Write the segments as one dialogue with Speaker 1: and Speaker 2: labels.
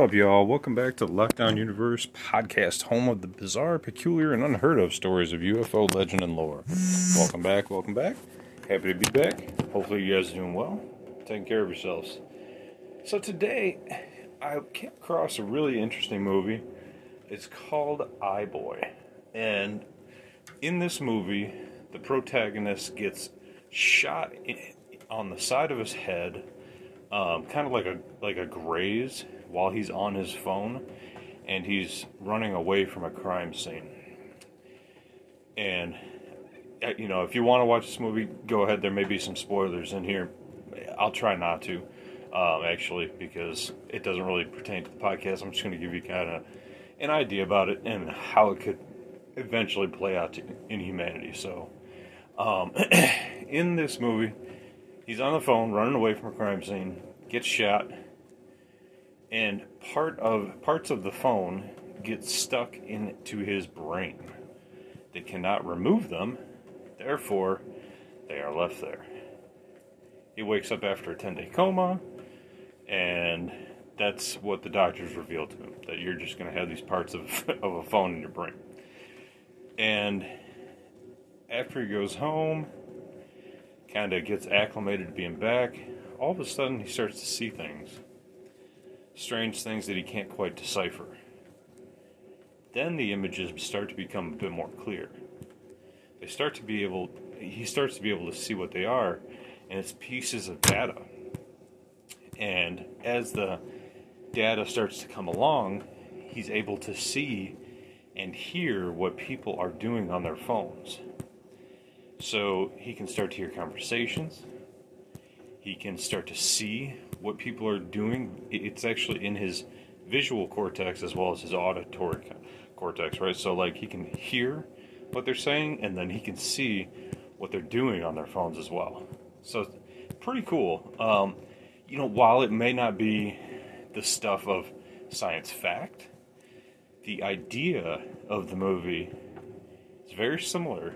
Speaker 1: What up, y'all? Welcome back to Lockdown Universe podcast, home of the bizarre, peculiar, and unheard of stories of UFO legend and lore. Welcome back, welcome back. Happy to be back. Hopefully, you guys are doing well, taking care of yourselves. So, today I came across a really interesting movie. It's called iBoy. And in this movie, the protagonist gets shot in, on the side of his head, um, kind of like a like a graze while he's on his phone and he's running away from a crime scene. And, uh, you know, if you want to watch this movie, go ahead. There may be some spoilers in here. I'll try not to, um, actually, because it doesn't really pertain to the podcast. I'm just going to give you kind of an idea about it and how it could eventually play out to, in humanity. So, um, in this movie, he's on the phone running away from a crime scene, gets shot and part of parts of the phone get stuck into his brain. They cannot remove them, therefore they are left there. He wakes up after a 10-day coma and that's what the doctors revealed to him that you're just going to have these parts of, of a phone in your brain. And after he goes home, kind of gets acclimated to being back, all of a sudden he starts to see things strange things that he can't quite decipher. Then the images start to become a bit more clear. They start to be able, he starts to be able to see what they are, and it's pieces of data. And as the data starts to come along, he's able to see and hear what people are doing on their phones. So he can start to hear conversations. He can start to see what people are doing, it's actually in his visual cortex as well as his auditory cortex, right? So, like, he can hear what they're saying and then he can see what they're doing on their phones as well. So, pretty cool. Um, you know, while it may not be the stuff of science fact, the idea of the movie is very similar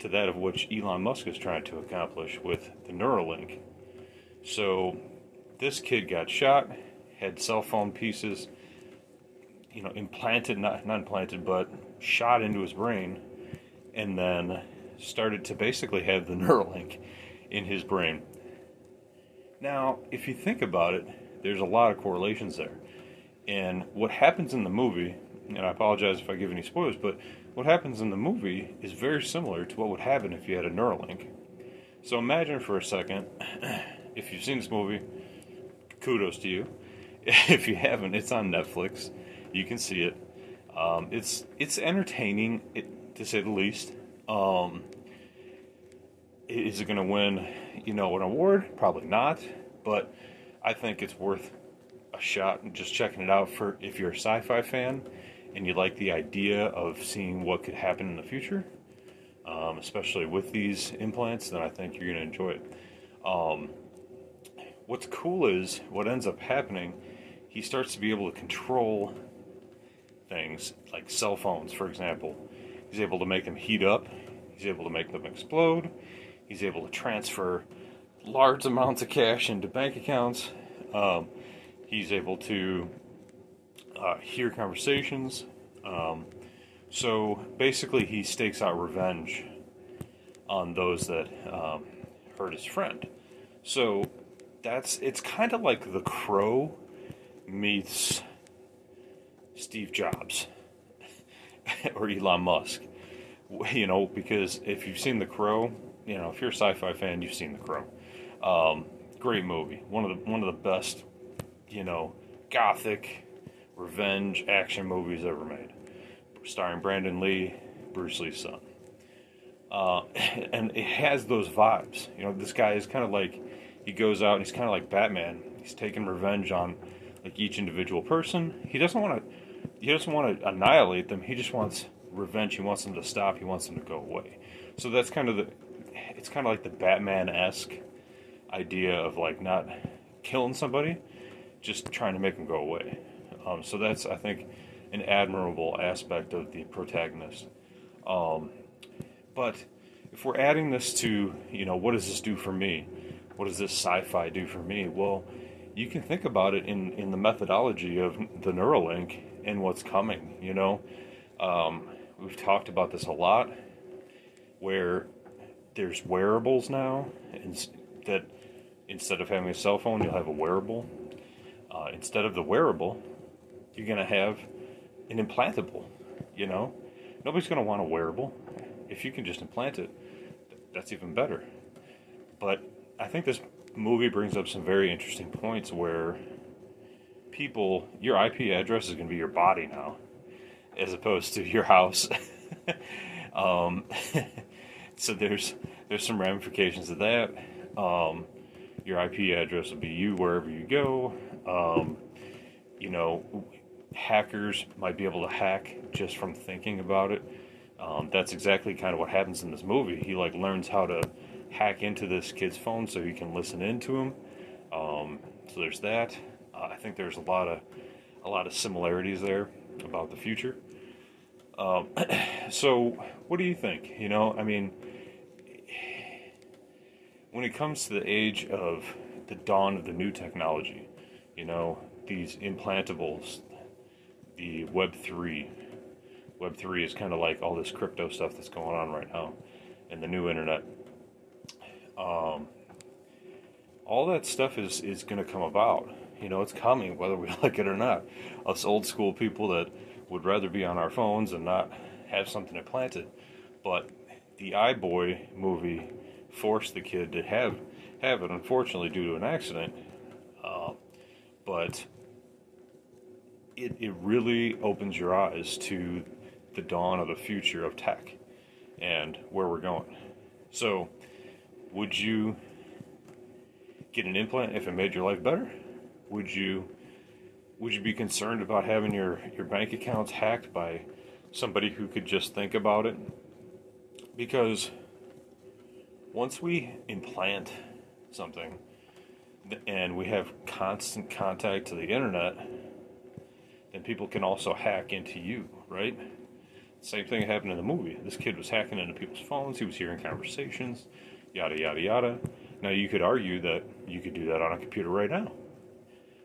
Speaker 1: to that of which Elon Musk is trying to accomplish with the Neuralink. So, this kid got shot, had cell phone pieces, you know, implanted, not, not implanted, but shot into his brain, and then started to basically have the Neuralink in his brain. Now, if you think about it, there's a lot of correlations there. And what happens in the movie, and I apologize if I give any spoilers, but what happens in the movie is very similar to what would happen if you had a Neuralink. So imagine for a second, if you've seen this movie, kudos to you. If you haven't, it's on Netflix. You can see it. Um, it's it's entertaining, it, to say the least. Um, is it going to win, you know, an award? Probably not. But I think it's worth a shot and just checking it out for if you're a sci-fi fan and you like the idea of seeing what could happen in the future, um, especially with these implants, then I think you're going to enjoy it. What's cool is what ends up happening, he starts to be able to control things like cell phones, for example. He's able to make them heat up, he's able to make them explode, he's able to transfer large amounts of cash into bank accounts, um, he's able to uh, hear conversations. Um, so basically, he stakes out revenge on those that um, hurt his friend. So that's it's kind of like The Crow meets Steve Jobs or Elon Musk. You know, because if you've seen The Crow, you know, if you're a sci-fi fan, you've seen The Crow. Um, great movie, one of the one of the best, you know, gothic revenge action movies ever made, starring Brandon Lee, Bruce Lee's son. uh, and it has those vibes. You know, this guy is kind of like he goes out and he's kind of like Batman. He's taking revenge on like each individual person. He doesn't want to. He doesn't want to annihilate them. He just wants revenge. He wants them to stop. He wants them to go away. So that's kind of the. It's kind of like the Batman esque idea of like not killing somebody, just trying to make them go away. Um, so that's I think an admirable aspect of the protagonist. Um, but if we're adding this to, you know, what does this do for me? What does this sci-fi do for me? Well, you can think about it in, in the methodology of the Neuralink and what's coming. You know, um, we've talked about this a lot, where there's wearables now, and that instead of having a cell phone, you'll have a wearable. Uh, instead of the wearable, you're gonna have an implantable. You know, nobody's gonna want a wearable. If you can just implant it, that's even better. But I think this movie brings up some very interesting points where people, your IP address is going to be your body now, as opposed to your house. um, so there's there's some ramifications of that. Um, your IP address will be you wherever you go. Um, you know, hackers might be able to hack just from thinking about it. Um, that's exactly kind of what happens in this movie. He like learns how to hack into this kid's phone so he can listen into him. Um, so there's that. Uh, I think there's a lot of a lot of similarities there about the future. Um, so what do you think? You know, I mean, when it comes to the age of the dawn of the new technology, you know, these implantables, the Web three Web three is kind of like all this crypto stuff that's going on right now, and the new internet. Um, all that stuff is is going to come about. You know, it's coming whether we like it or not. Us old school people that would rather be on our phones and not have something implanted, but the iBoy movie forced the kid to have have it. Unfortunately, due to an accident, uh, but it, it really opens your eyes to the dawn of the future of tech and where we're going. So, would you get an implant if it made your life better? Would you would you be concerned about having your, your bank accounts hacked by somebody who could just think about it? Because once we implant something and we have constant contact to the internet, then people can also hack into you, right? Same thing happened in the movie. This kid was hacking into people's phones, he was hearing conversations, yada, yada, yada. Now, you could argue that you could do that on a computer right now.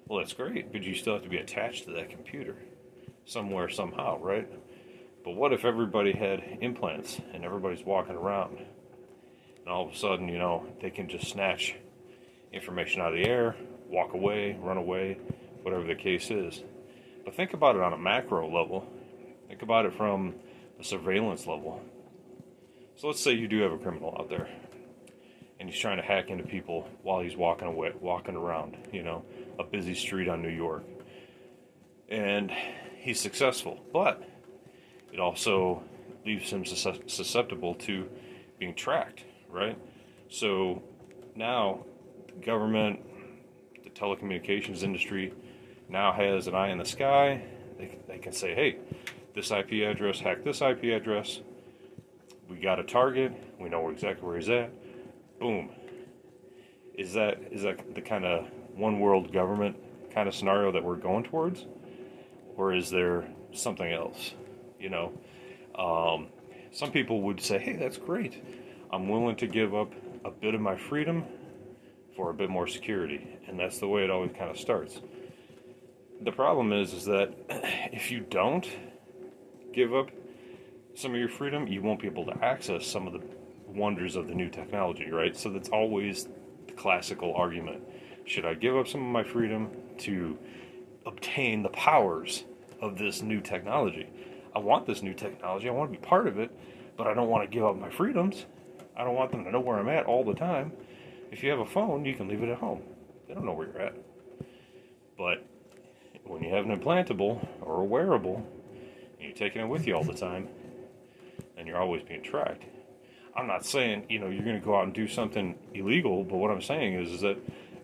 Speaker 1: Well, that's great, but you still have to be attached to that computer somewhere, somehow, right? But what if everybody had implants and everybody's walking around and all of a sudden, you know, they can just snatch information out of the air, walk away, run away, whatever the case is. But think about it on a macro level. Think about it from a surveillance level. So let's say you do have a criminal out there, and he's trying to hack into people while he's walking away, walking around, you know, a busy street on New York, and he's successful. But it also leaves him susceptible to being tracked, right? So now the government, the telecommunications industry, now has an eye in the sky. They, they can say, hey, this IP address, hack this IP address. We got a target. We know exactly where he's at. Boom. Is that is that the kind of one world government kind of scenario that we're going towards, or is there something else? You know, um, some people would say, "Hey, that's great. I'm willing to give up a bit of my freedom for a bit more security," and that's the way it always kind of starts. The problem is, is that if you don't, give up some of your freedom, you won't be able to access some of the wonders of the new technology, right? So that's always the classical argument. Should I give up some of my freedom to obtain the powers of this new technology? I want this new technology. I want to be part of it, but I don't want to give up my freedoms. I don't want them to know where I'm at all the time. If you have a phone, you can leave it at home. They don't know where you're at. But when you have an implantable or a wearable, and you're taking it with you all the time, and you're always being tracked. I'm not saying you know you're going to go out and do something illegal, but what I'm saying is, is that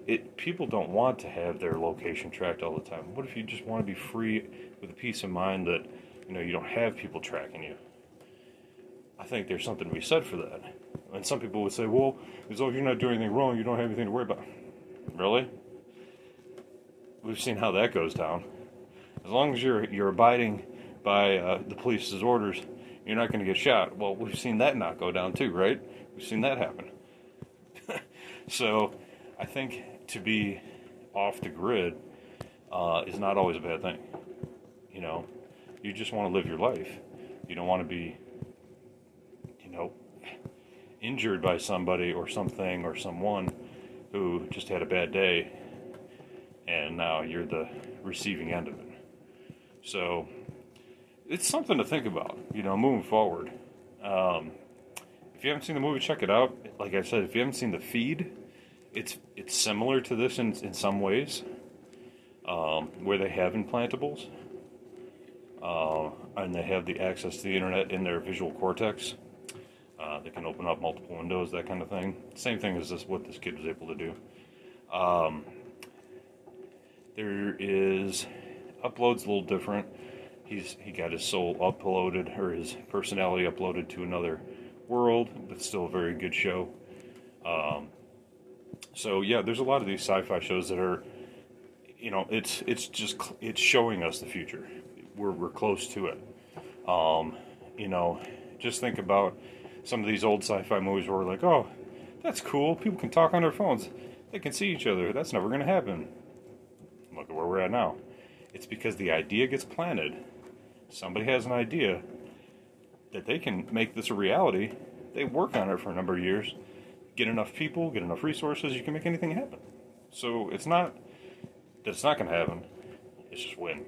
Speaker 1: it people don't want to have their location tracked all the time. What if you just want to be free with a peace of mind that you know you don't have people tracking you? I think there's something to be said for that. And some people would say, well, as long as you're not doing anything wrong, you don't have anything to worry about. Really? We've seen how that goes down. As long as you're you're abiding by uh, the police's orders, you're not going to get shot. Well, we've seen that not go down too, right? We've seen that happen. so, I think to be off the grid uh, is not always a bad thing. You know, you just want to live your life. You don't want to be, you know, injured by somebody or something or someone who just had a bad day and now you're the receiving end of it. So it's something to think about, you know, moving forward. Um, if you haven't seen the movie, check it out. Like I said, if you haven't seen the feed, it's it's similar to this in in some ways, um, where they have implantables, uh, and they have the access to the internet in their visual cortex. Uh, they can open up multiple windows, that kind of thing. Same thing as this, what this kid was able to do. Um, there is uploads a little different. He's he got his soul uploaded or his personality uploaded to another world, but still a very good show. Um, so yeah, there's a lot of these sci-fi shows that are, you know, it's it's just it's showing us the future. We're we're close to it. Um, you know, just think about some of these old sci-fi movies where we're like, oh, that's cool. People can talk on their phones. They can see each other. That's never going to happen. Look at where we're at now. It's because the idea gets planted. Somebody has an idea that they can make this a reality. They work on it for a number of years. Get enough people, get enough resources, you can make anything happen. So it's not that it's not going to happen. It's just when.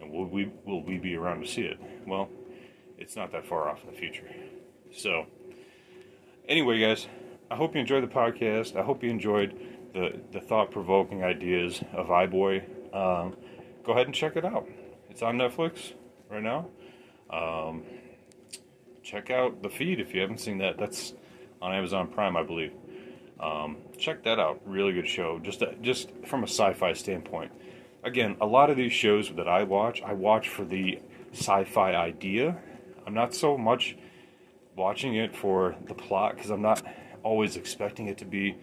Speaker 1: And will we will we be around to see it? Well, it's not that far off in the future. So, anyway, guys, I hope you enjoyed the podcast. I hope you enjoyed the, the thought provoking ideas of iBoy. Um, go ahead and check it out. It's on Netflix right now. Um, check out the feed if you haven't seen that. That's on Amazon Prime, I believe. Um, check that out. Really good show. Just a, just from a sci-fi standpoint. Again, a lot of these shows that I watch, I watch for the sci-fi idea. I'm not so much watching it for the plot because I'm not always expecting it to be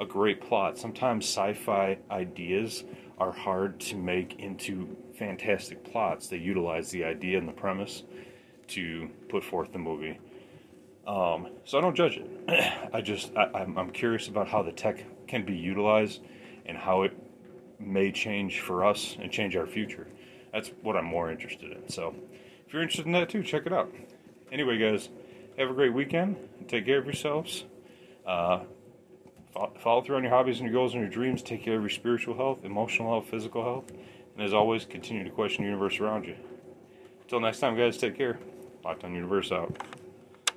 Speaker 1: a great plot. Sometimes sci fi ideas are hard to make into fantastic plots. They utilize the idea and the premise to put forth the movie. Um, so I don't judge it. I just I, am I'm curious about how the tech can be utilized and how it may change for us and change our future. That's what I'm more interested in. So if you're interested in that too, check it out. Anyway, guys, have a great weekend. Take care of yourselves. Uh, follow through on your hobbies and your goals and your dreams. Take care of your spiritual health, emotional health, physical health. And as always, continue to question the universe around you. Until next time, guys, take care. Lockdown Universe out.